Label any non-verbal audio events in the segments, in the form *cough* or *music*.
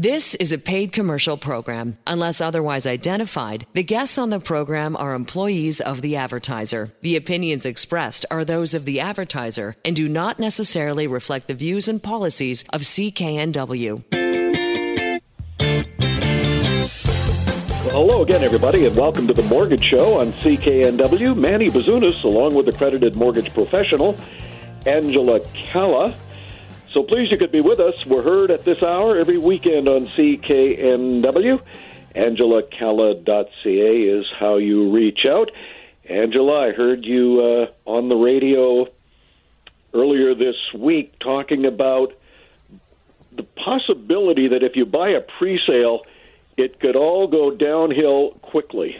This is a paid commercial program. Unless otherwise identified, the guests on the program are employees of the advertiser. The opinions expressed are those of the advertiser and do not necessarily reflect the views and policies of CKNW. Hello again, everybody, and welcome to the Mortgage Show on CKNW. Manny Bazunas, along with accredited mortgage professional Angela Calla. So pleased you could be with us. We're heard at this hour every weekend on CKNW. AngelaCalla.ca is how you reach out. Angela, I heard you uh, on the radio earlier this week talking about the possibility that if you buy a pre-sale, it could all go downhill quickly.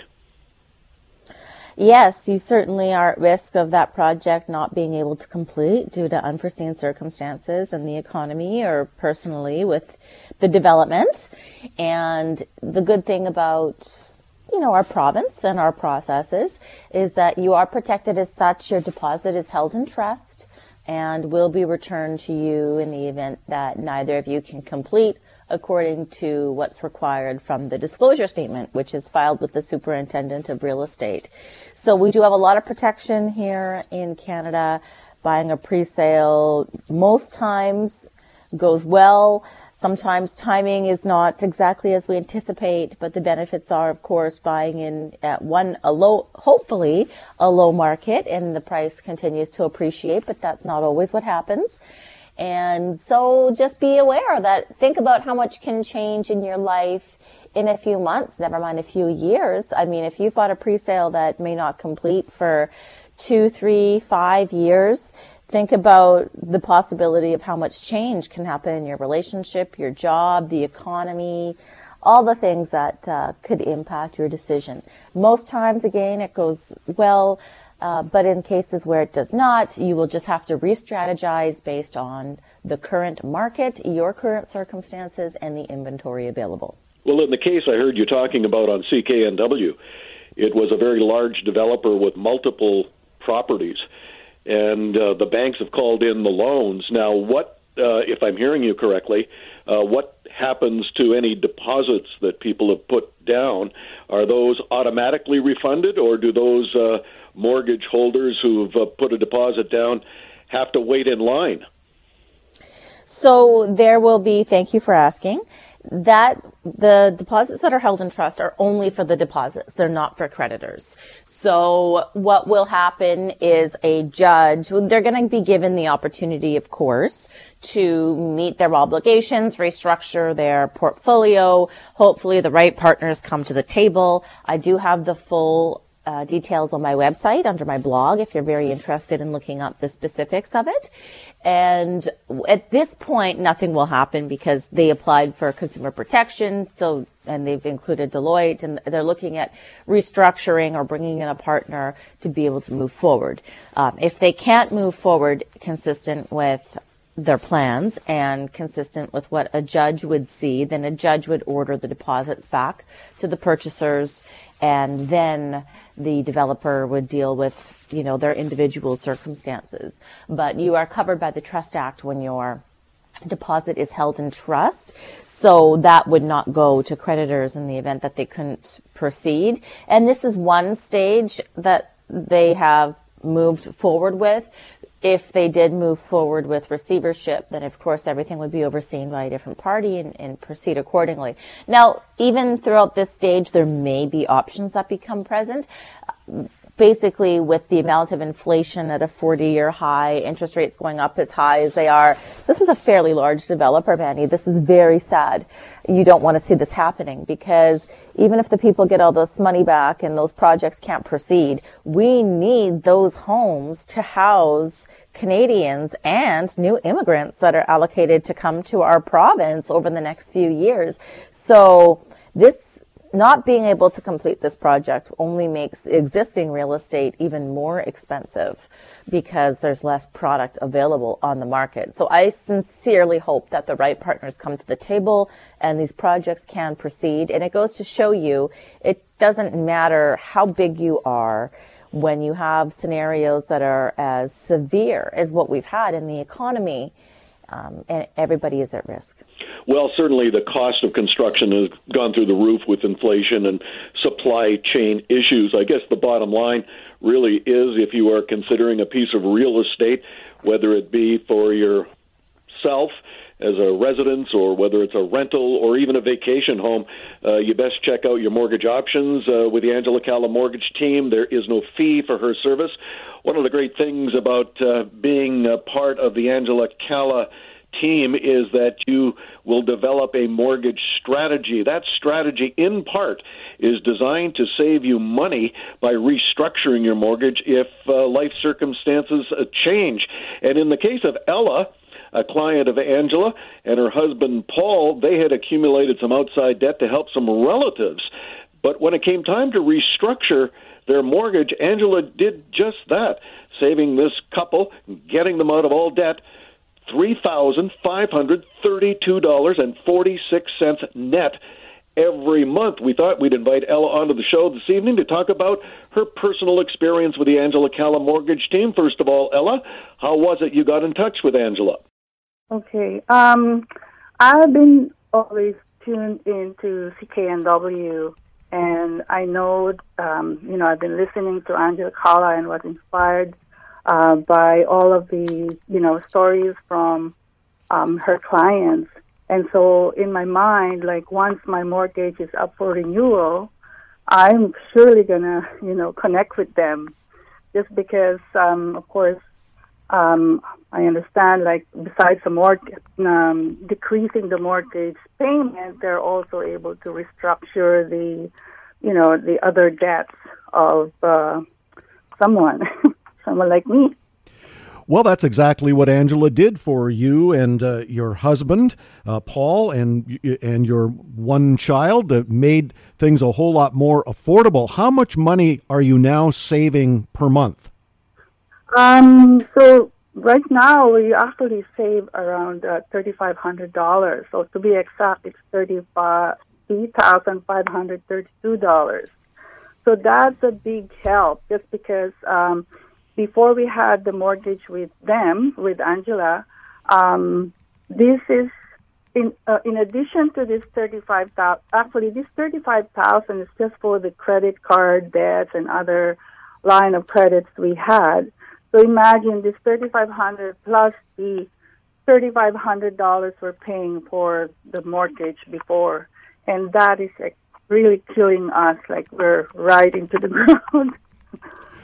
Yes, you certainly are at risk of that project not being able to complete due to unforeseen circumstances in the economy or personally with the development. And the good thing about you know, our province and our processes is that you are protected as such. Your deposit is held in trust and will be returned to you in the event that neither of you can complete according to what's required from the disclosure statement, which is filed with the superintendent of real estate. So we do have a lot of protection here in Canada. Buying a pre-sale most times goes well. Sometimes timing is not exactly as we anticipate, but the benefits are, of course, buying in at one, a low, hopefully a low market and the price continues to appreciate, but that's not always what happens. And so just be aware that think about how much can change in your life in a few months, never mind a few years. I mean, if you've bought a pre-sale that may not complete for two, three, five years, think about the possibility of how much change can happen in your relationship, your job, the economy, all the things that uh, could impact your decision. Most times, again, it goes well uh, but in cases where it does not, you will just have to re-strategize based on the current market, your current circumstances, and the inventory available. Well, in the case I heard you talking about on CKNW, it was a very large developer with multiple properties, and uh, the banks have called in the loans. Now, what, uh, if I'm hearing you correctly, uh, what happens to any deposits that people have put down? Are those automatically refunded, or do those uh, mortgage holders who've uh, put a deposit down have to wait in line? So there will be, thank you for asking, that the deposits that are held in trust are only for the deposits. They're not for creditors. So what will happen is a judge, they're going to be given the opportunity, of course, to meet their obligations, restructure their portfolio. Hopefully the right partners come to the table. I do have the full uh, details on my website under my blog if you're very interested in looking up the specifics of it. And at this point, nothing will happen because they applied for consumer protection. So, and they've included Deloitte and they're looking at restructuring or bringing in a partner to be able to move forward. Um, if they can't move forward consistent with their plans and consistent with what a judge would see, then a judge would order the deposits back to the purchasers and then the developer would deal with, you know, their individual circumstances. But you are covered by the Trust Act when your deposit is held in trust. So that would not go to creditors in the event that they couldn't proceed. And this is one stage that they have moved forward with if they did move forward with receivership, then of course everything would be overseen by a different party and, and, proceed accordingly. Now, even throughout this stage, there may be options that become present basically with the amount of inflation at a 40 year high, interest rates going up as high as they are, this is a fairly large developer, Manny. This is very sad. You don't want to see this happening because even if the people get all this money back and those projects can't proceed, we need those homes to house Canadians and new immigrants that are allocated to come to our province over the next few years. So this not being able to complete this project only makes existing real estate even more expensive because there's less product available on the market. So I sincerely hope that the right partners come to the table and these projects can proceed. And it goes to show you it doesn't matter how big you are when you have scenarios that are as severe as what we've had in the economy um, and everybody is at risk. Well, certainly the cost of construction has gone through the roof with inflation and supply chain issues. I guess the bottom line really is if you are considering a piece of real estate, whether it be for yourself as a residence or whether it's a rental or even a vacation home, uh, you best check out your mortgage options uh, with the Angela Calla mortgage team. There is no fee for her service. One of the great things about uh, being a part of the Angela Calla team is that you will develop a mortgage strategy. That strategy, in part, is designed to save you money by restructuring your mortgage if uh, life circumstances uh, change. And in the case of Ella, a client of Angela and her husband Paul, they had accumulated some outside debt to help some relatives. But when it came time to restructure their mortgage, Angela did just that, saving this couple, getting them out of all debt $3,532.46 net every month. We thought we'd invite Ella onto the show this evening to talk about her personal experience with the Angela Calla mortgage team. First of all, Ella, how was it you got in touch with Angela? Okay. Um, I've been always tuned into CKNW, and I know, um, you know, I've been listening to Angela Calla and was inspired uh, by all of the you know stories from um, her clients. And so in my mind, like once my mortgage is up for renewal, I'm surely gonna you know connect with them, just because um, of course um, I understand like besides the mortgage um, decreasing the mortgage payment, they're also able to restructure the you know the other debts of uh, someone. *laughs* someone like me. Well, that's exactly what Angela did for you and uh, your husband, uh, Paul, and and your one child. Uh, made things a whole lot more affordable. How much money are you now saving per month? Um. So right now we actually save around uh, thirty five hundred dollars. So to be exact, it's thirty five thousand five hundred thirty two dollars. So that's a big help, just because. Um, before we had the mortgage with them, with Angela, um, this is in uh, in addition to this thirty five thousand. Actually, this thirty five thousand is just for the credit card debts and other line of credits we had. So imagine this thirty five hundred plus the thirty five hundred dollars we're paying for the mortgage before, and that is like, really killing us. Like we're right into the *laughs* ground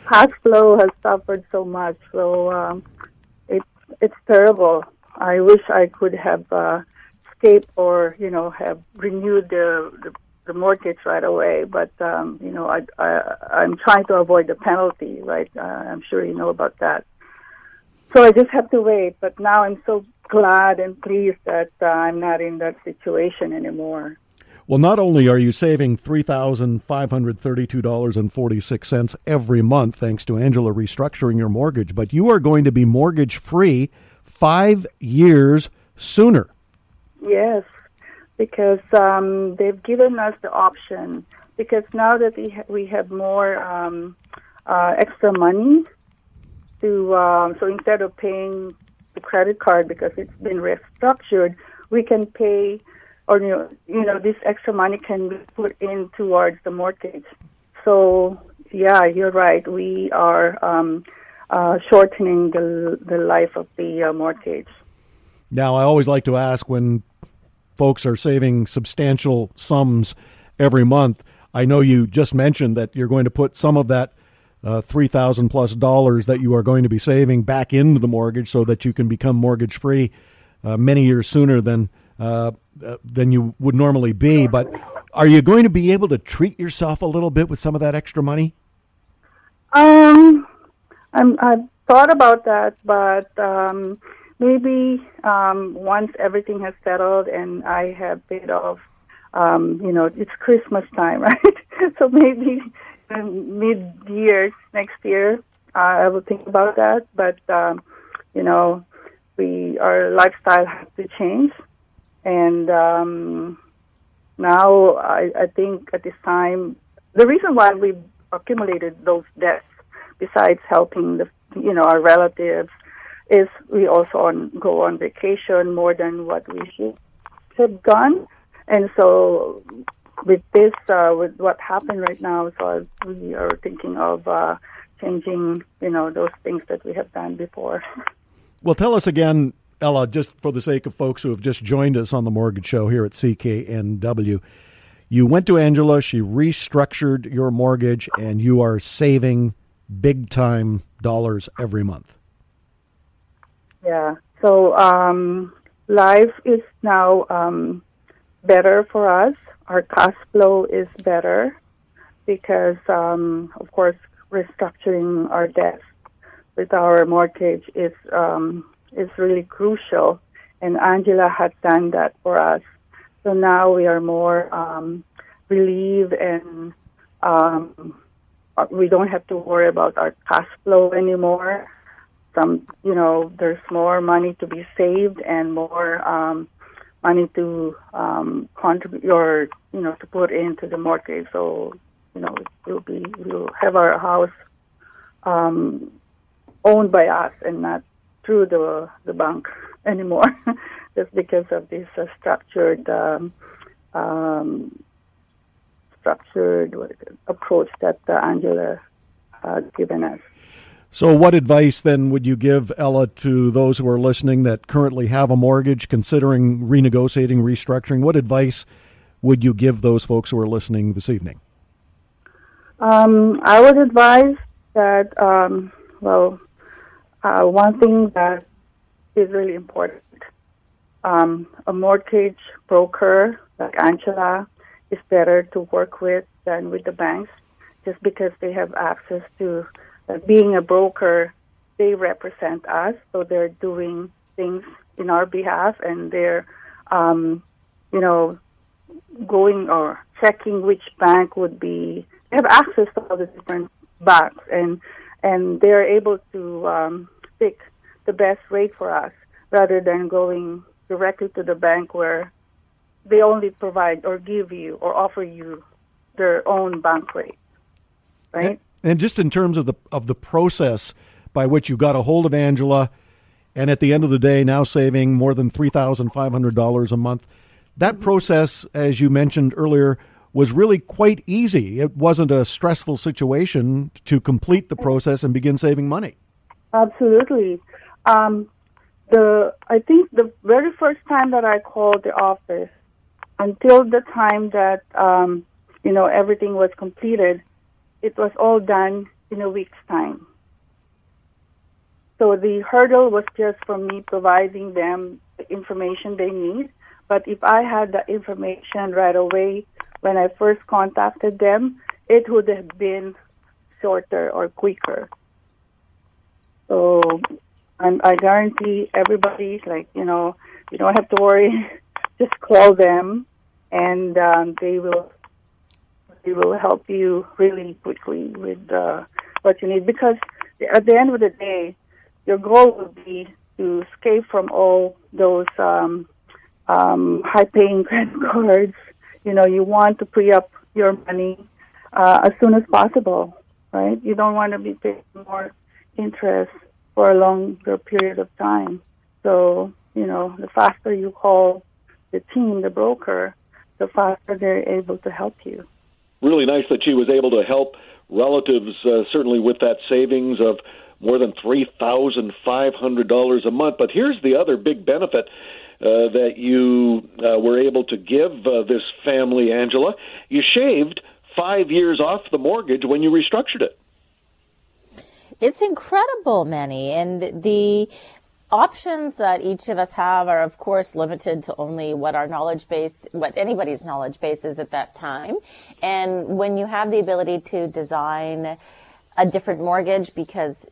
cash flow has suffered so much. So um, it's it's terrible. I wish I could have uh, escaped or you know have renewed the, the the mortgage right away. But um, you know I, I I'm trying to avoid the penalty. Right? Uh, I'm sure you know about that. So I just have to wait. But now I'm so glad and pleased that uh, I'm not in that situation anymore. Well, not only are you saving $3,532.46 every month thanks to Angela restructuring your mortgage, but you are going to be mortgage free five years sooner. Yes, because um, they've given us the option. Because now that we, ha- we have more um, uh, extra money to, um, so instead of paying the credit card because it's been restructured, we can pay or you know, you know this extra money can be put in towards the mortgage. So yeah, you're right. We are um, uh, shortening the the life of the uh, mortgage. Now, I always like to ask when folks are saving substantial sums every month. I know you just mentioned that you're going to put some of that uh, three thousand plus dollars that you are going to be saving back into the mortgage so that you can become mortgage free uh, many years sooner than uh, uh, than you would normally be. But are you going to be able to treat yourself a little bit with some of that extra money? Um, I'm, I've thought about that, but um, maybe um, once everything has settled and I have paid off, um, you know, it's Christmas time, *laughs* right? so maybe mid year next year, uh, I will think about that. But um, you know, we our lifestyle has to change and um, now I, I think at this time, the reason why we accumulated those debts, besides helping the you know our relatives is we also on, go on vacation more than what we should have gone. And so with this, uh, with what happened right now, so we are thinking of uh, changing, you know, those things that we have done before. Well, tell us again, Ella, just for the sake of folks who have just joined us on the Mortgage Show here at CKNW. You went to Angela, she restructured your mortgage, and you are saving big time dollars every month. Yeah. So um, life is now um, better for us. Our cash flow is better because, um, of course, restructuring our debts with our mortgage is um, is really crucial, and Angela had done that for us. So now we are more um, relieved and um, we don't have to worry about our cash flow anymore. Some, you know, there's more money to be saved and more um, money to um, contribute or you know to put into the mortgage. So you know we'll be we'll have our house um, owned by us and not through the the bank *laughs* anymore, *laughs* just because of this uh, structured um, um, structured approach that uh, Angela uh, given us. So, what advice then would you give, Ella, to those who are listening that currently have a mortgage, considering renegotiating, restructuring? What advice would you give those folks who are listening this evening? Um, I would advise that, um, well, uh, one thing that is really important um, a mortgage broker like Angela is better to work with than with the banks just because they have access to being a broker, they represent us, so they're doing things in our behalf, and they're, um, you know, going or checking which bank would be. They have access to all the different banks, and and they're able to um, pick the best rate for us rather than going directly to the bank where they only provide or give you or offer you their own bank rate, right? And just in terms of the of the process by which you got a hold of Angela, and at the end of the day, now saving more than three thousand five hundred dollars a month. That process, as you mentioned earlier, was really quite easy. It wasn't a stressful situation to complete the process and begin saving money. Absolutely. Um, the I think the very first time that I called the office, until the time that um, you know everything was completed, it was all done in a week's time. So the hurdle was just for me providing them the information they need. But if I had the information right away when I first contacted them, it would have been shorter or quicker. So I'm, I guarantee everybody, like, you know, you don't have to worry. *laughs* Just call them and um, they will they will help you really quickly with uh, what you need. Because at the end of the day, your goal would be to escape from all those um, um, high-paying *laughs* credit cards. You know, you want to free up your money uh, as soon as possible, right? You don't want to be paying more interest for a longer period of time. So, you know, the faster you call the team, the broker, the faster they're able to help you really nice that she was able to help relatives, uh, certainly with that savings of more than $3,500 a month. But here's the other big benefit. Uh, that you uh, were able to give uh, this family, Angela. You shaved five years off the mortgage when you restructured it. It's incredible, Manny. And the options that each of us have are of course limited to only what our knowledge base what anybody's knowledge base is at that time and when you have the ability to design a different mortgage because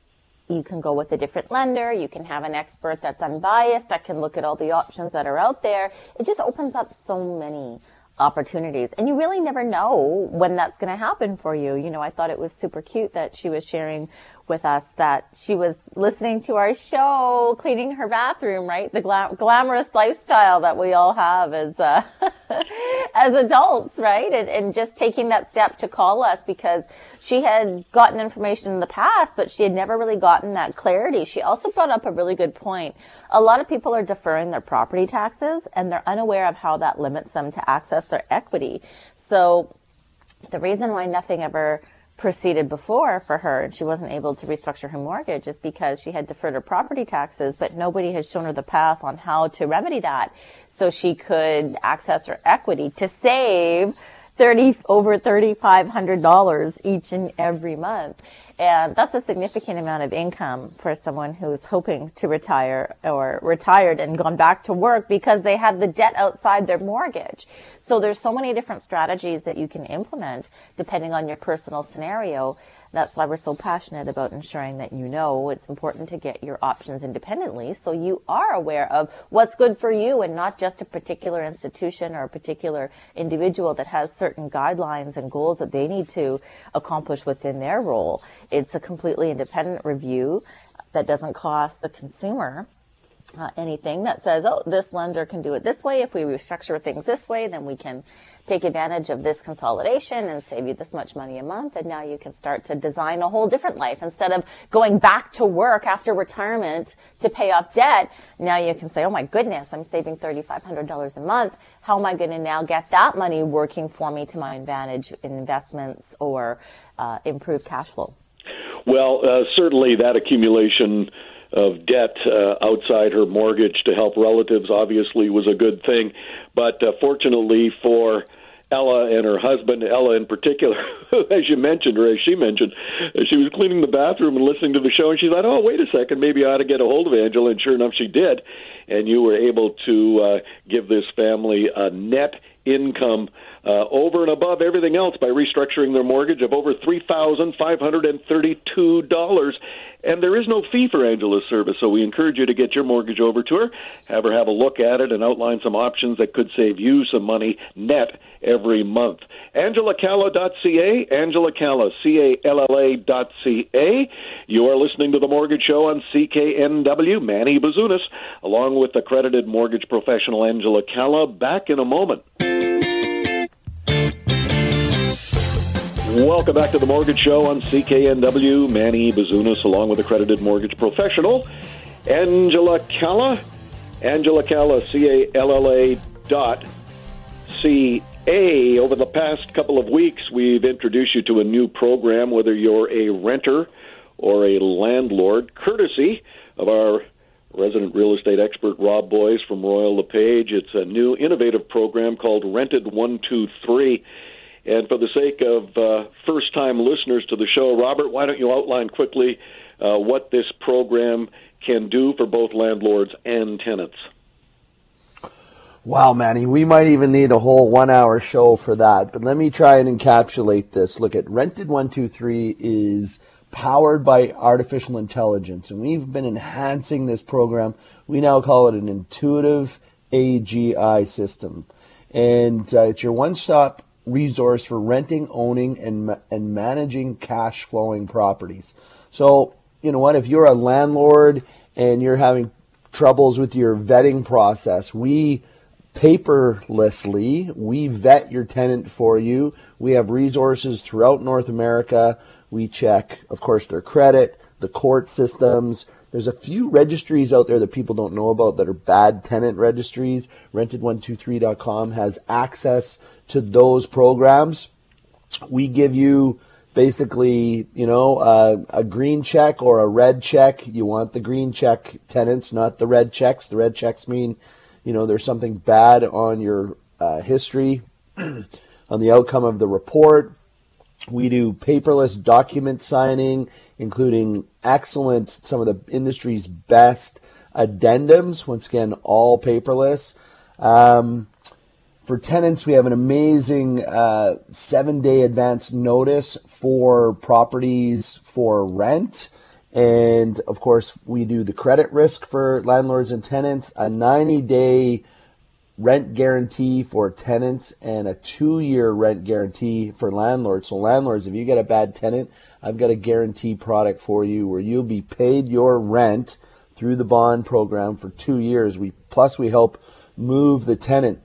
you can go with a different lender you can have an expert that's unbiased that can look at all the options that are out there it just opens up so many opportunities. And you really never know when that's going to happen for you. You know, I thought it was super cute that she was sharing with us that she was listening to our show, cleaning her bathroom, right? The glam- glamorous lifestyle that we all have as, uh, *laughs* as adults, right? And, and just taking that step to call us because she had gotten information in the past, but she had never really gotten that clarity. She also brought up a really good point. A lot of people are deferring their property taxes and they're unaware of how that limits them to access their equity. So the reason why nothing ever proceeded before for her and she wasn't able to restructure her mortgage is because she had deferred her property taxes, but nobody has shown her the path on how to remedy that. So she could access her equity to save 30 over $3,500 each and every month. And that's a significant amount of income for someone who's hoping to retire or retired and gone back to work because they had the debt outside their mortgage. So there's so many different strategies that you can implement depending on your personal scenario that's why we're so passionate about ensuring that you know it's important to get your options independently so you are aware of what's good for you and not just a particular institution or a particular individual that has certain guidelines and goals that they need to accomplish within their role. It's a completely independent review that doesn't cost the consumer uh, anything that says, oh, this lender can do it this way. If we restructure things this way, then we can take advantage of this consolidation and save you this much money a month. And now you can start to design a whole different life instead of going back to work after retirement to pay off debt. Now you can say, oh my goodness, I'm saving $3,500 a month. How am I going to now get that money working for me to my advantage in investments or uh, improve cash flow? Well, uh, certainly that accumulation of debt uh, outside her mortgage to help relatives obviously was a good thing. But uh, fortunately for Ella and her husband, Ella in particular, *laughs* as you mentioned, or as she mentioned, she was cleaning the bathroom and listening to the show, and she thought, oh, wait a second, maybe I ought to get a hold of Angela. And sure enough, she did. And you were able to uh, give this family a net income uh, over and above everything else by restructuring their mortgage of over $3,532. And there is no fee for Angela's service, so we encourage you to get your mortgage over to her, have her have a look at it, and outline some options that could save you some money net every month. AngelaCalla.ca, Angela Calla, C-A-L-L-A dot C-A. You are listening to The Mortgage Show on CKNW. Manny Bazunas, along with accredited mortgage professional Angela Calla. Back in a moment. Welcome back to the Mortgage Show on CKNW. Manny Bazunas, along with accredited mortgage professional Angela Calla. Angela Calla, C A L L A dot C A. Over the past couple of weeks, we've introduced you to a new program, whether you're a renter or a landlord, courtesy of our resident real estate expert Rob Boys from Royal LePage. It's a new innovative program called Rented 123. And for the sake of uh, first time listeners to the show, Robert, why don't you outline quickly uh, what this program can do for both landlords and tenants? Wow, Manny, we might even need a whole one hour show for that. But let me try and encapsulate this. Look at Rented 123 is powered by artificial intelligence, and we've been enhancing this program. We now call it an intuitive AGI system. And uh, it's your one stop resource for renting, owning, and, and managing cash flowing properties. So, you know what? If you're a landlord and you're having troubles with your vetting process, we paperlessly, we vet your tenant for you. We have resources throughout North America. We check, of course, their credit, the court systems, there's a few registries out there that people don't know about that are bad tenant registries. Rented123.com has access to those programs. We give you basically, you know, uh, a green check or a red check. You want the green check tenants, not the red checks. The red checks mean, you know, there's something bad on your uh, history, *clears throat* on the outcome of the report. We do paperless document signing, including excellent, some of the industry's best addendums. Once again, all paperless. Um, for tenants, we have an amazing uh, seven day advance notice for properties for rent. And of course, we do the credit risk for landlords and tenants, a 90 day rent guarantee for tenants and a two year rent guarantee for landlords. So, landlords, if you get a bad tenant, I've got a guarantee product for you where you'll be paid your rent through the bond program for two years. We plus we help move the tenant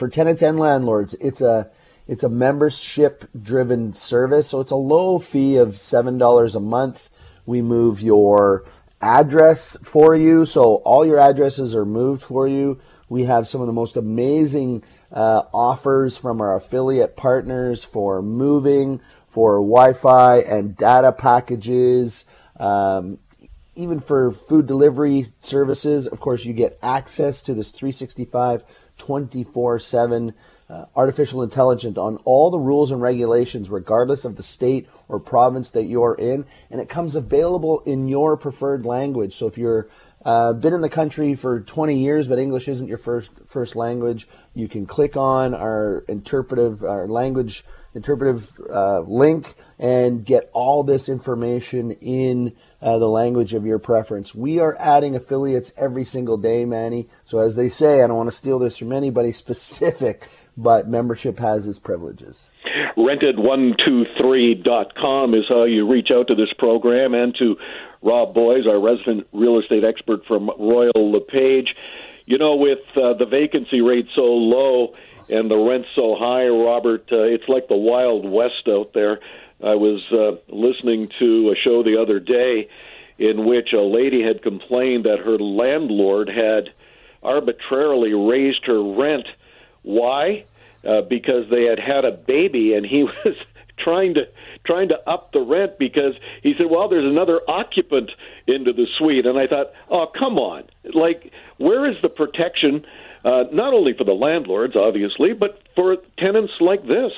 for tenants and landlords, it's a it's a membership driven service, so it's a low fee of seven dollars a month. We move your address for you, so all your addresses are moved for you. We have some of the most amazing uh, offers from our affiliate partners for moving, for Wi-Fi and data packages. Um, even for food delivery services, of course, you get access to this 365 24 7 uh, artificial intelligence on all the rules and regulations, regardless of the state or province that you're in, and it comes available in your preferred language. So if you're uh, been in the country for 20 years, but English isn't your first first language, you can click on our interpretive, our language interpretive uh, link, and get all this information in uh, the language of your preference. We are adding affiliates every single day, Manny. So as they say, I don't want to steal this from anybody *laughs* specific, but membership has its privileges. Rented123.com is how you reach out to this program and to Rob Boys, our resident real estate expert from Royal LePage. You know, with uh, the vacancy rate so low and the rent so high, Robert, uh, it's like the Wild West out there. I was uh, listening to a show the other day in which a lady had complained that her landlord had arbitrarily raised her rent. Why? Uh, because they had had a baby and he *laughs* was trying to trying to up the rent because he said, "Well, there's another occupant into the suite." And I thought, "Oh, come on! Like, where is the protection?" Uh, not only for the landlords, obviously, but for tenants like this.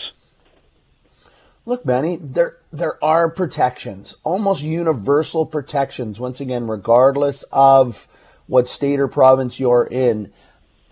Look, Manny, there there are protections, almost universal protections. Once again, regardless of what state or province you're in.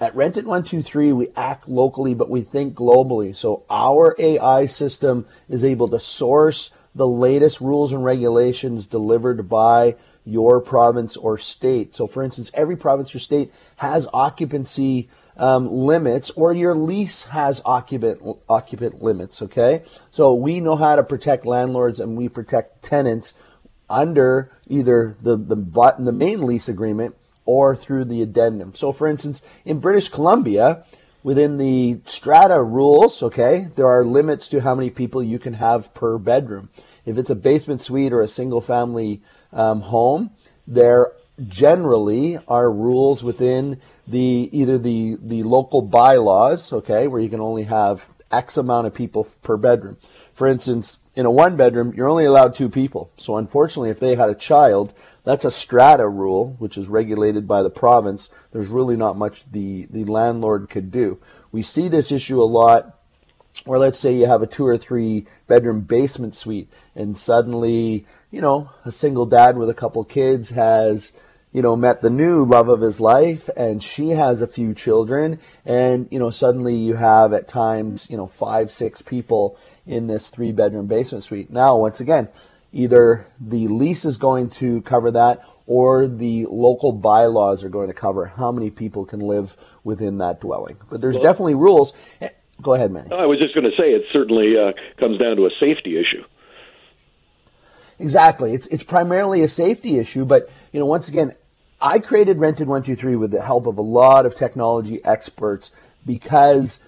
At Rented 123, we act locally, but we think globally. So our AI system is able to source the latest rules and regulations delivered by your province or state. So, for instance, every province or state has occupancy um, limits, or your lease has occupant occupant limits. Okay, so we know how to protect landlords and we protect tenants under either the the, the main lease agreement or through the addendum. So, for instance, in British Columbia, within the strata rules, okay, there are limits to how many people you can have per bedroom. If it's a basement suite or a single family um, home, there generally are rules within the either the the local bylaws, okay, where you can only have X amount of people per bedroom. For instance, in a one bedroom, you're only allowed two people. So unfortunately, if they had a child, that's a strata rule, which is regulated by the province. There's really not much the, the landlord could do. We see this issue a lot where let's say you have a two or three bedroom basement suite and suddenly, you know, a single dad with a couple kids has you know, met the new love of his life and she has a few children and, you know, suddenly you have at times, you know, five, six people in this three bedroom basement suite. Now, once again, either the lease is going to cover that or the local bylaws are going to cover how many people can live within that dwelling. But there's well, definitely rules. Eh, go ahead, Manny. I was just going to say it certainly uh, comes down to a safety issue. Exactly. It's it's primarily a safety issue, but you know, once again, I created Rented 123 with the help of a lot of technology experts because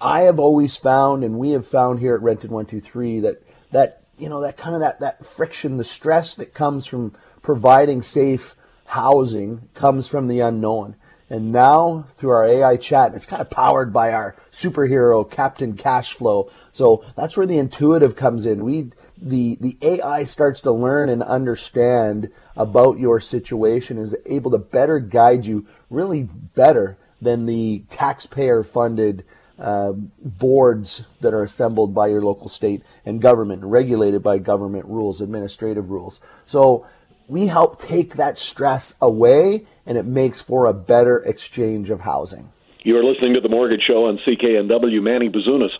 I have always found, and we have found here at Rented 123, that, that, you know, that kind of that, that friction, the stress that comes from providing safe housing comes from the unknown. And now through our AI chat, it's kind of powered by our superhero Captain Cashflow. So that's where the intuitive comes in. We the the AI starts to learn and understand about your situation is able to better guide you really better than the taxpayer funded uh, boards that are assembled by your local state and government regulated by government rules administrative rules. So we help take that stress away and it makes for a better exchange of housing. You are listening to the mortgage show on cknw manny bazunas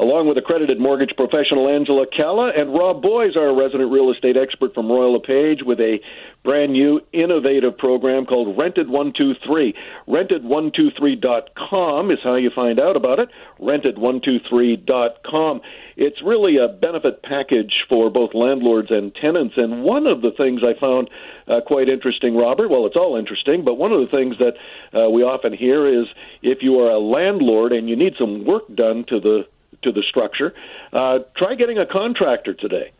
along with accredited mortgage professional Angela Calla, and Rob Boys, our resident real estate expert from Royal LePage, with a brand new innovative program called Rented 123. Rented123.com is how you find out about it. Rented123.com. It's really a benefit package for both landlords and tenants. And one of the things I found uh, quite interesting, Robert, well, it's all interesting, but one of the things that uh, we often hear is if you are a landlord and you need some work done to the to the structure, uh, try getting a contractor today.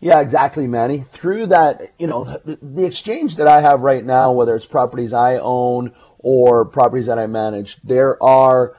Yeah, exactly, Manny. Through that, you know, the, the, exchange that I have right now, whether it's properties I own or properties that I manage, there are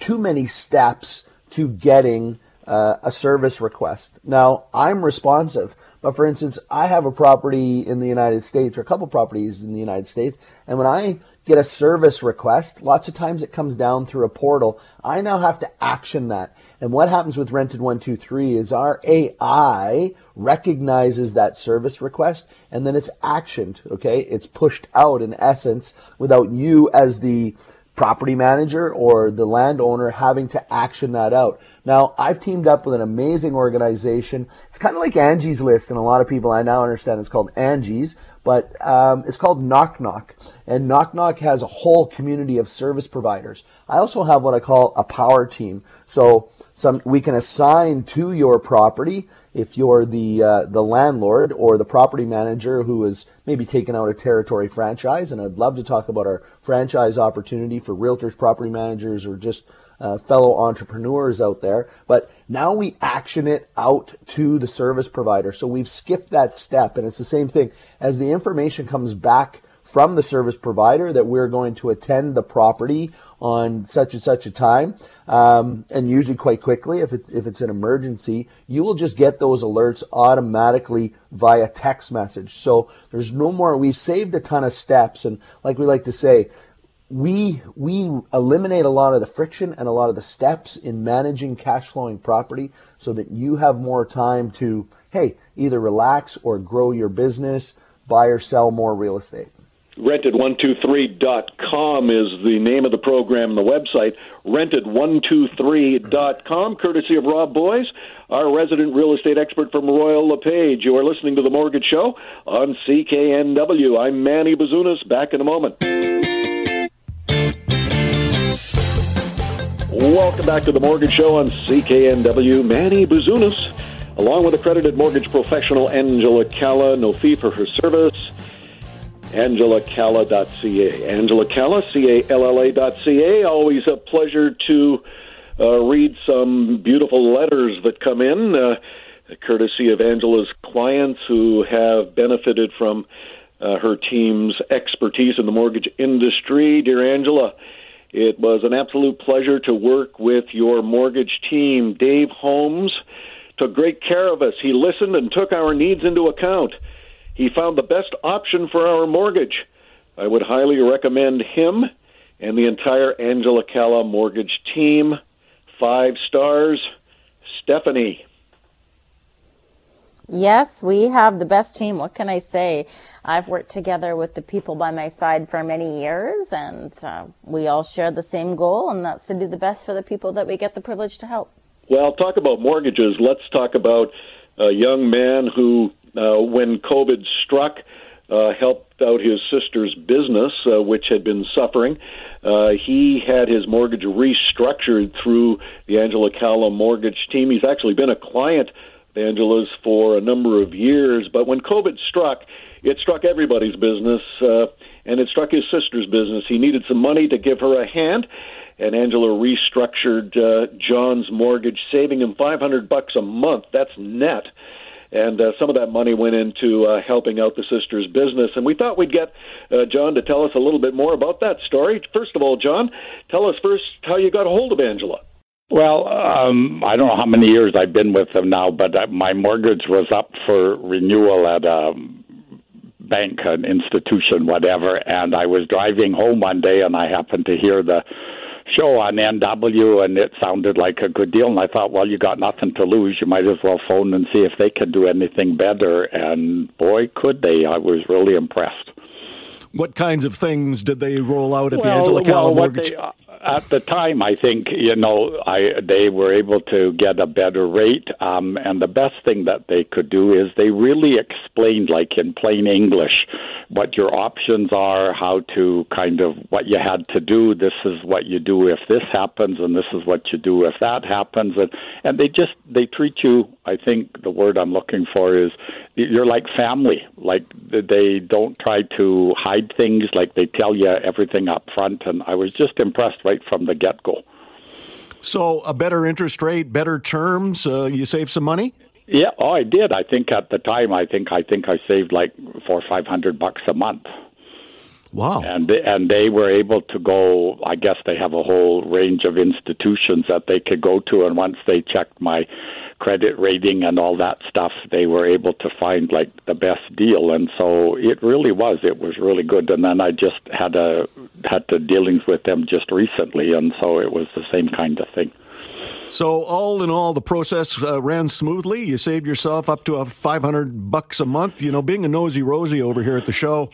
too many steps to getting uh, a service request. Now, I'm responsive, but for instance, I have a property in the United States or a couple properties in the United States, and when I get a service request. Lots of times it comes down through a portal. I now have to action that. And what happens with Rented 123 is our AI recognizes that service request and then it's actioned. Okay. It's pushed out in essence without you as the property manager or the landowner having to action that out. Now, I've teamed up with an amazing organization. It's kind of like Angie's List, and a lot of people I now understand it's called Angie's, but um, it's called Knock Knock. And Knock Knock has a whole community of service providers. I also have what I call a power team. So some we can assign to your property if you're the uh, the landlord or the property manager who is maybe taking out a territory franchise. And I'd love to talk about our franchise opportunity for realtors, property managers, or just uh, fellow entrepreneurs out there. But now we action it out to the service provider. So we've skipped that step, and it's the same thing as the information comes back from the service provider that we're going to attend the property on such and such a time, um, and usually quite quickly if it's if it's an emergency, you will just get those alerts automatically via text message. So there's no more. We've saved a ton of steps, and like we like to say, we we eliminate a lot of the friction and a lot of the steps in managing cash flowing property, so that you have more time to hey either relax or grow your business, buy or sell more real estate. Rented123.com is the name of the program and the website. Rented123.com courtesy of rob boys our resident real estate expert from royal lepage. You are listening to the mortgage show on cknw i'm manny bazunas. Back in a moment welcome back to the mortgage show on cknw manny bazunas along with accredited mortgage professional angela calla no fee for her service angelacalla.ca. Angela Calla, C-A-L-L-A.ca. Always a pleasure to uh, read some beautiful letters that come in, uh, courtesy of Angela's clients who have benefited from uh, her team's expertise in the mortgage industry. Dear Angela, it was an absolute pleasure to work with your mortgage team. Dave Holmes took great care of us. He listened and took our needs into account. He found the best option for our mortgage. I would highly recommend him and the entire Angela Calla mortgage team. Five stars. Stephanie. Yes, we have the best team. What can I say? I've worked together with the people by my side for many years, and uh, we all share the same goal, and that's to do the best for the people that we get the privilege to help. Well, talk about mortgages. Let's talk about a young man who uh, when COVID struck, uh, helped out his sister's business, uh, which had been suffering. Uh, he had his mortgage restructured through the Angela Calla mortgage team. He's actually been a client Angela's for a number of years, but when COVID struck, it struck everybody's business, uh, and it struck his sister's business. He needed some money to give her a hand, and Angela restructured uh, John's mortgage, saving him 500 bucks a month. That's net and uh, some of that money went into uh, helping out the sisters' business. And we thought we'd get uh, John to tell us a little bit more about that story. First of all, John, tell us first how you got a hold of Angela. Well, um, I don't know how many years I've been with them now, but uh, my mortgage was up for renewal at a bank, an institution, whatever. And I was driving home one day, and I happened to hear the show on NW, and it sounded like a good deal. And I thought, well, you got nothing to lose. You might as well phone and see if they could do anything better. And boy, could they! I was really impressed. What kinds of things did they roll out at well, the Angela Calla well, Mortgage? They, uh, at the time, I think you know, I they were able to get a better rate, um, and the best thing that they could do is they really explained, like in plain English, what your options are, how to kind of what you had to do. This is what you do if this happens, and this is what you do if that happens, and and they just they treat you. I think the word I'm looking for is you're like family. Like they don't try to hide things. Like they tell you everything up front, and I was just impressed right from the get go. So a better interest rate, better terms. Uh, you save some money. Yeah, oh, I did. I think at the time, I think I think I saved like four or five hundred bucks a month. Wow! And and they were able to go. I guess they have a whole range of institutions that they could go to, and once they checked my credit rating and all that stuff, they were able to find like the best deal. And so it really was. It was really good. And then I just had a had the dealings with them just recently, and so it was the same kind of thing. So all in all, the process uh, ran smoothly. You saved yourself up to a five hundred bucks a month. You know, being a nosy Rosie over here at the show,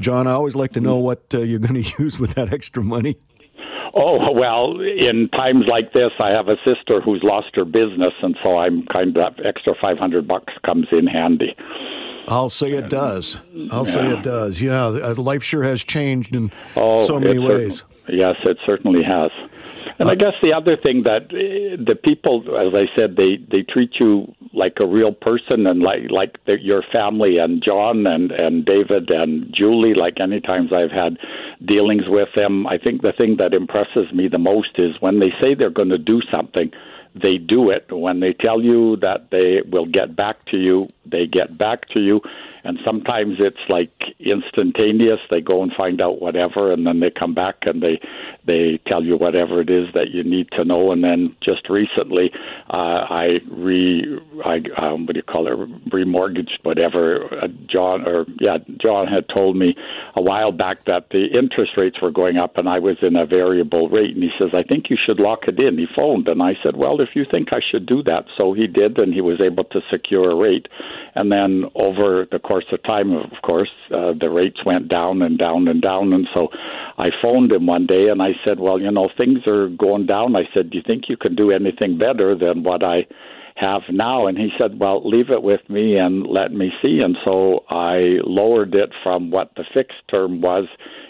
John, I always like to know what uh, you're going *laughs* to use with that extra money. Oh well, in times like this, I have a sister who's lost her business, and so I'm kind of extra five hundred bucks comes in handy. I'll say it does. I'll yeah. say it does. Yeah, uh, life sure has changed in oh, so many ways. yes, it certainly has. And I guess the other thing that uh, the people, as I said, they they treat you like a real person and like like your family and John and and David and Julie. Like any times I've had dealings with them, I think the thing that impresses me the most is when they say they're going to do something they do it. When they tell you that they will get back to you, they get back to you. And sometimes it's like instantaneous. They go and find out whatever, and then they come back and they they tell you whatever it is that you need to know. And then just recently, uh, I re I um, what do you call it remortgaged whatever. Uh, John or yeah, John had told me a while back that the interest rates were going up, and I was in a variable rate. And he says, I think you should lock it in. He phoned, and I said, well if you think I should do that. So he did, and he was able to secure a rate. And then over the course of time, of course, uh, the rates went down and down and down. And so I phoned him one day and I said, Well, you know, things are going down. I said, Do you think you can do anything better than what I have now? And he said, Well, leave it with me and let me see. And so I lowered it from what the fixed term was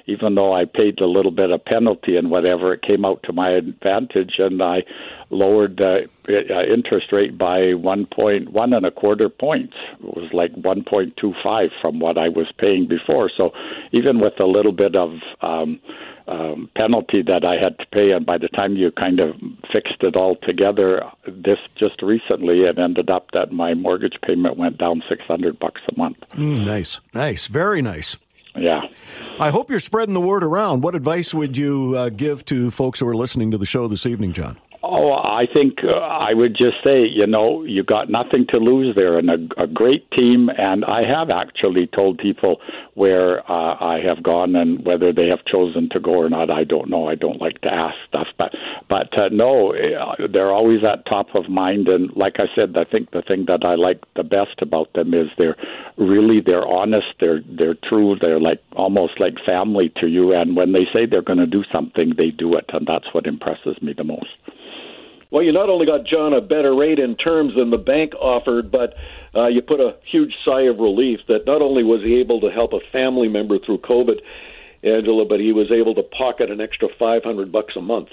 even though I paid a little bit of penalty and whatever, it came out to my advantage, and I lowered the uh, interest rate by one point one and a quarter points. It was like one point two five from what I was paying before. So even with a little bit of um, um, penalty that I had to pay, and by the time you kind of fixed it all together, this just recently it ended up that my mortgage payment went down six hundred bucks a month. Mm, nice, nice, very nice. I hope you're spreading the word around. What advice would you uh, give to folks who are listening to the show this evening, John? Oh, I think uh, I would just say, you know, you got nothing to lose there, and a, a great team. And I have actually told people where uh, I have gone and whether they have chosen to go or not. I don't know. I don't like to ask stuff, but but uh, no, uh, they're always at top of mind. And like I said, I think the thing that I like the best about them is they're really they're honest. They're they're true. They're like almost like family to you. And when they say they're going to do something, they do it, and that's what impresses me the most. Well, you not only got John a better rate in terms than the bank offered, but uh, you put a huge sigh of relief that not only was he able to help a family member through COVID, Angela, but he was able to pocket an extra 500 bucks a month.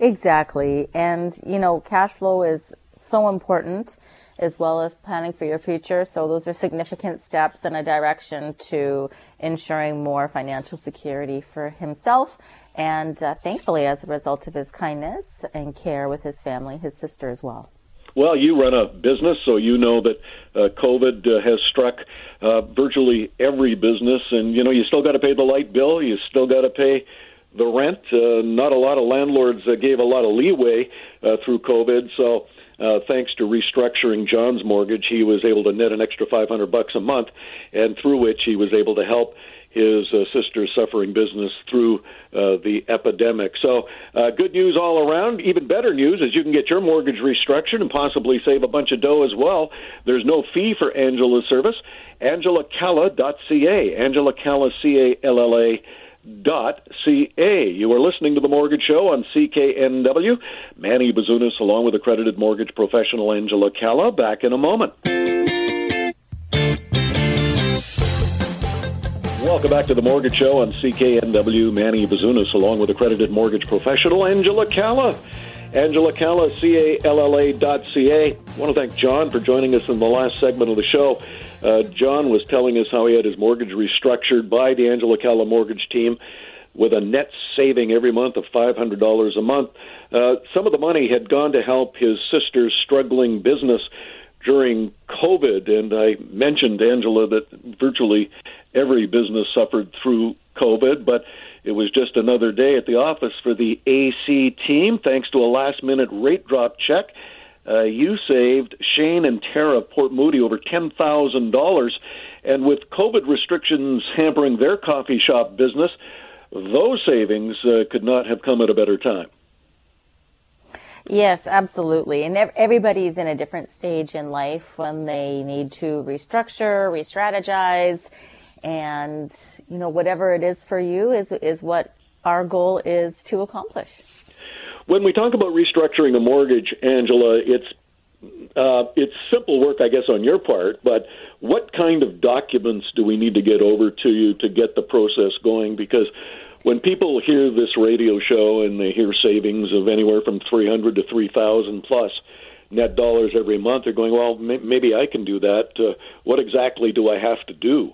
Exactly. And, you know, cash flow is so important as well as planning for your future. So those are significant steps in a direction to ensuring more financial security for himself. And uh, thankfully, as a result of his kindness and care with his family, his sister as well. Well, you run a business, so you know that uh, COVID uh, has struck uh, virtually every business, and you know you still got to pay the light bill, you still got to pay the rent. Uh, not a lot of landlords uh, gave a lot of leeway uh, through COVID, so uh, thanks to restructuring John's mortgage, he was able to net an extra 500 bucks a month, and through which he was able to help his uh, sister suffering business through uh, the epidemic. So, uh, good news all around. Even better news is you can get your mortgage restructured and possibly save a bunch of dough as well. There's no fee for Angela's service. AngelaCalla.ca. Angela Calla, C A L L A CA. You are listening to The Mortgage Show on CKNW. Manny Bazunas, along with accredited mortgage professional Angela Calla, back in a moment. Welcome back to The Mortgage Show on CKNW. Manny Bazunas, along with accredited mortgage professional Angela Calla. Angela Calla, C-A-L-L-A dot C-A. I want to thank John for joining us in the last segment of the show. Uh, John was telling us how he had his mortgage restructured by the Angela Calla mortgage team with a net saving every month of $500 a month. Uh, some of the money had gone to help his sister's struggling business during COVID, and I mentioned, Angela, that virtually every business suffered through COVID, but it was just another day at the office for the AC team. Thanks to a last minute rate drop check, uh, you saved Shane and Tara Port Moody over $10,000. And with COVID restrictions hampering their coffee shop business, those savings uh, could not have come at a better time. Yes, absolutely. And everybody's in a different stage in life when they need to restructure, re strategize and you know whatever it is for you is is what our goal is to accomplish. When we talk about restructuring a mortgage, Angela, it's uh, it's simple work, I guess, on your part. But what kind of documents do we need to get over to you to get the process going? Because when people hear this radio show and they hear savings of anywhere from three hundred to three thousand plus net dollars every month, they're going, "Well, maybe I can do that." Uh, what exactly do I have to do?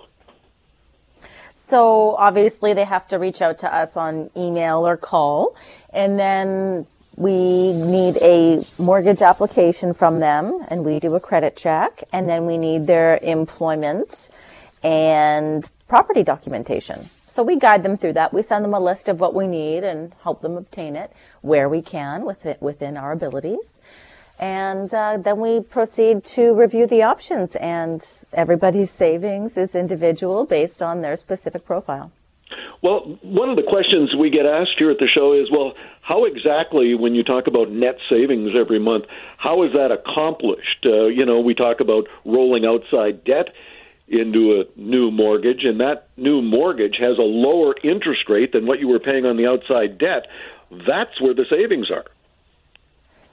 So obviously they have to reach out to us on email or call. And then we need a mortgage application from them and we do a credit check. And then we need their employment and property documentation. So we guide them through that. We send them a list of what we need and help them obtain it where we can within within our abilities. And uh, then we proceed to review the options, and everybody's savings is individual based on their specific profile. Well, one of the questions we get asked here at the show is well, how exactly, when you talk about net savings every month, how is that accomplished? Uh, you know, we talk about rolling outside debt into a new mortgage, and that new mortgage has a lower interest rate than what you were paying on the outside debt. That's where the savings are.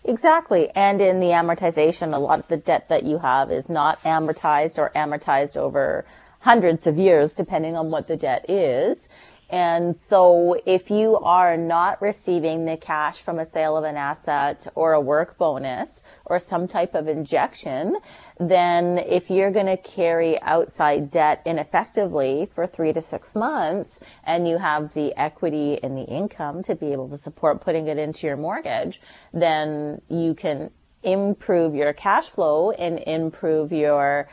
Exactly. And in the amortization, a lot of the debt that you have is not amortized or amortized over hundreds of years, depending on what the debt is. And so if you are not receiving the cash from a sale of an asset or a work bonus or some type of injection, then if you're going to carry outside debt ineffectively for three to six months and you have the equity and the income to be able to support putting it into your mortgage, then you can improve your cash flow and improve your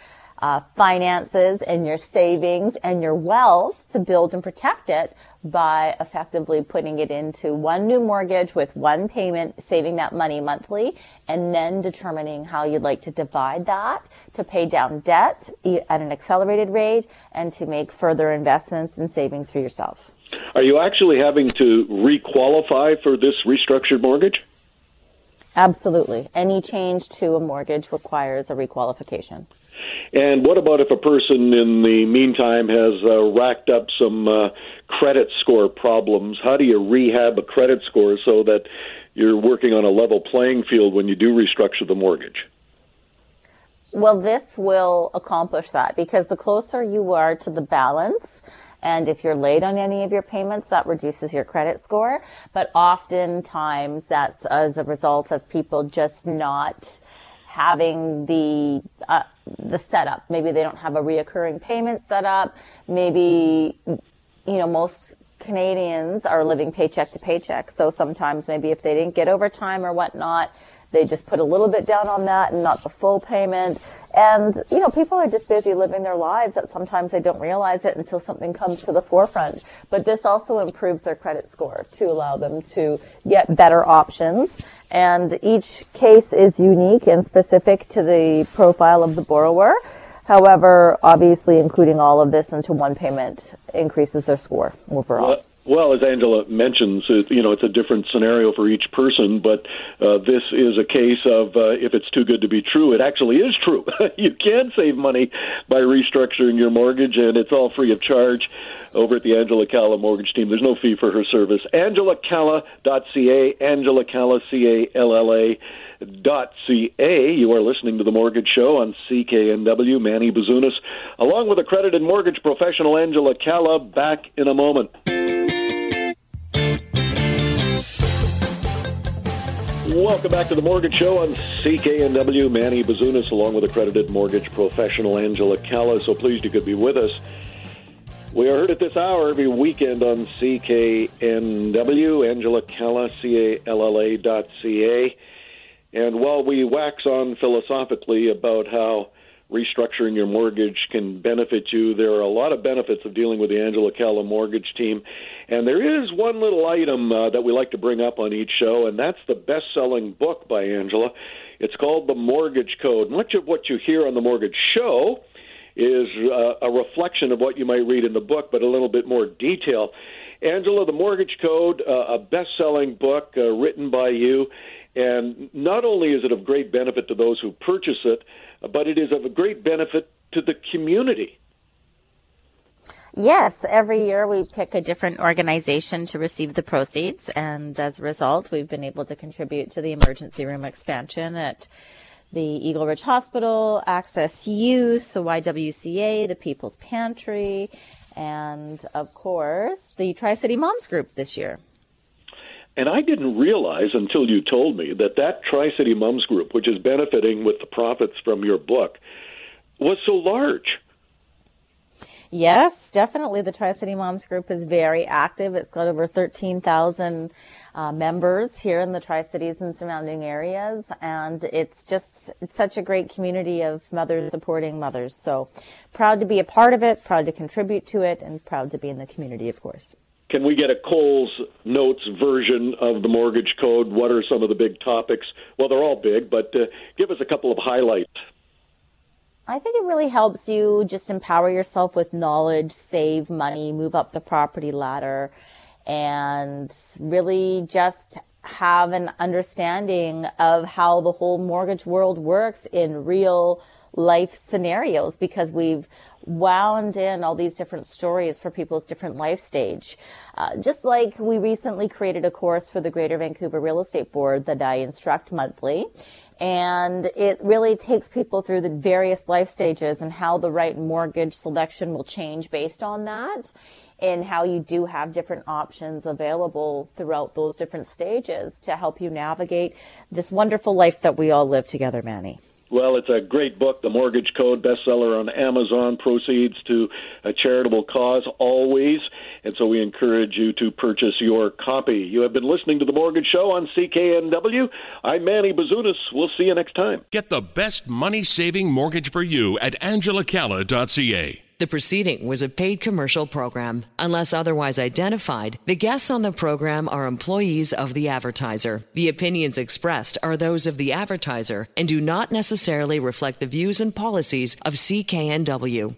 uh, finances and your savings and your wealth to build and protect it by effectively putting it into one new mortgage with one payment, saving that money monthly, and then determining how you'd like to divide that to pay down debt at an accelerated rate and to make further investments and savings for yourself. Are you actually having to requalify for this restructured mortgage? Absolutely. Any change to a mortgage requires a requalification. And what about if a person in the meantime has uh, racked up some uh, credit score problems? How do you rehab a credit score so that you're working on a level playing field when you do restructure the mortgage? Well, this will accomplish that because the closer you are to the balance, and if you're late on any of your payments, that reduces your credit score. But oftentimes that's as a result of people just not having the uh, the setup. Maybe they don't have a reoccurring payment set up. Maybe you know most Canadians are living paycheck to paycheck. So sometimes maybe if they didn't get overtime or whatnot, they just put a little bit down on that and not the full payment. And, you know, people are just busy living their lives that sometimes they don't realize it until something comes to the forefront. But this also improves their credit score to allow them to get better options. And each case is unique and specific to the profile of the borrower. However, obviously including all of this into one payment increases their score overall. Well, as Angela mentions, it, you know, it's a different scenario for each person, but uh, this is a case of uh, if it's too good to be true, it actually is true. *laughs* you can save money by restructuring your mortgage, and it's all free of charge over at the Angela Calla mortgage team. There's no fee for her service. AngelaCalla.ca, Angela Calla, C-A-L-L-A dot ca. You are listening to the Mortgage Show on CKNW. Manny Bazunas, along with accredited mortgage professional Angela Calla. Back in a moment. Welcome back to the Mortgage Show on CKNW. Manny Bazunas, along with accredited mortgage professional Angela Calla. So pleased you could be with us. We are heard at this hour every weekend on CKNW. Angela Calla, C-A-L-L-A dot C-A. And while we wax on philosophically about how restructuring your mortgage can benefit you. There are a lot of benefits of dealing with the Angela Calla mortgage team. And there is one little item uh, that we like to bring up on each show, and that's the best selling book by Angela. It's called The Mortgage Code. Much of what you hear on The Mortgage Show is uh, a reflection of what you might read in the book, but a little bit more detail. Angela, The Mortgage Code, uh, a best selling book uh, written by you. And not only is it of great benefit to those who purchase it, but it is of a great benefit to the community. Yes, every year we pick a different organization to receive the proceeds, and as a result, we've been able to contribute to the emergency room expansion at the Eagle Ridge Hospital, Access Youth, the YWCA, the People's Pantry, and of course, the Tri City Moms Group this year. And I didn't realize until you told me that that Tri City Moms Group, which is benefiting with the profits from your book, was so large. Yes, definitely. The Tri City Moms Group is very active. It's got over 13,000 uh, members here in the Tri Cities and surrounding areas. And it's just, it's such a great community of mothers supporting mothers. So proud to be a part of it, proud to contribute to it, and proud to be in the community, of course. Can we get a Coles Notes version of the mortgage code? What are some of the big topics? Well, they're all big, but uh, give us a couple of highlights. I think it really helps you just empower yourself with knowledge, save money, move up the property ladder, and really just have an understanding of how the whole mortgage world works in real life scenarios because we've wound in all these different stories for people's different life stage. Uh, just like we recently created a course for the Greater Vancouver Real Estate Board that I instruct monthly. And it really takes people through the various life stages and how the right mortgage selection will change based on that and how you do have different options available throughout those different stages to help you navigate this wonderful life that we all live together, Manny. Well, it's a great book, The Mortgage Code, bestseller on Amazon, proceeds to a charitable cause always. And so we encourage you to purchase your copy. You have been listening to The Mortgage Show on CKNW. I'm Manny Bazunas. We'll see you next time. Get the best money saving mortgage for you at angelacalla.ca. The proceeding was a paid commercial program. Unless otherwise identified, the guests on the program are employees of the advertiser. The opinions expressed are those of the advertiser and do not necessarily reflect the views and policies of CKNW.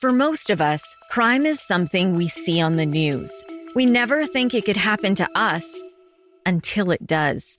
For most of us, crime is something we see on the news. We never think it could happen to us until it does.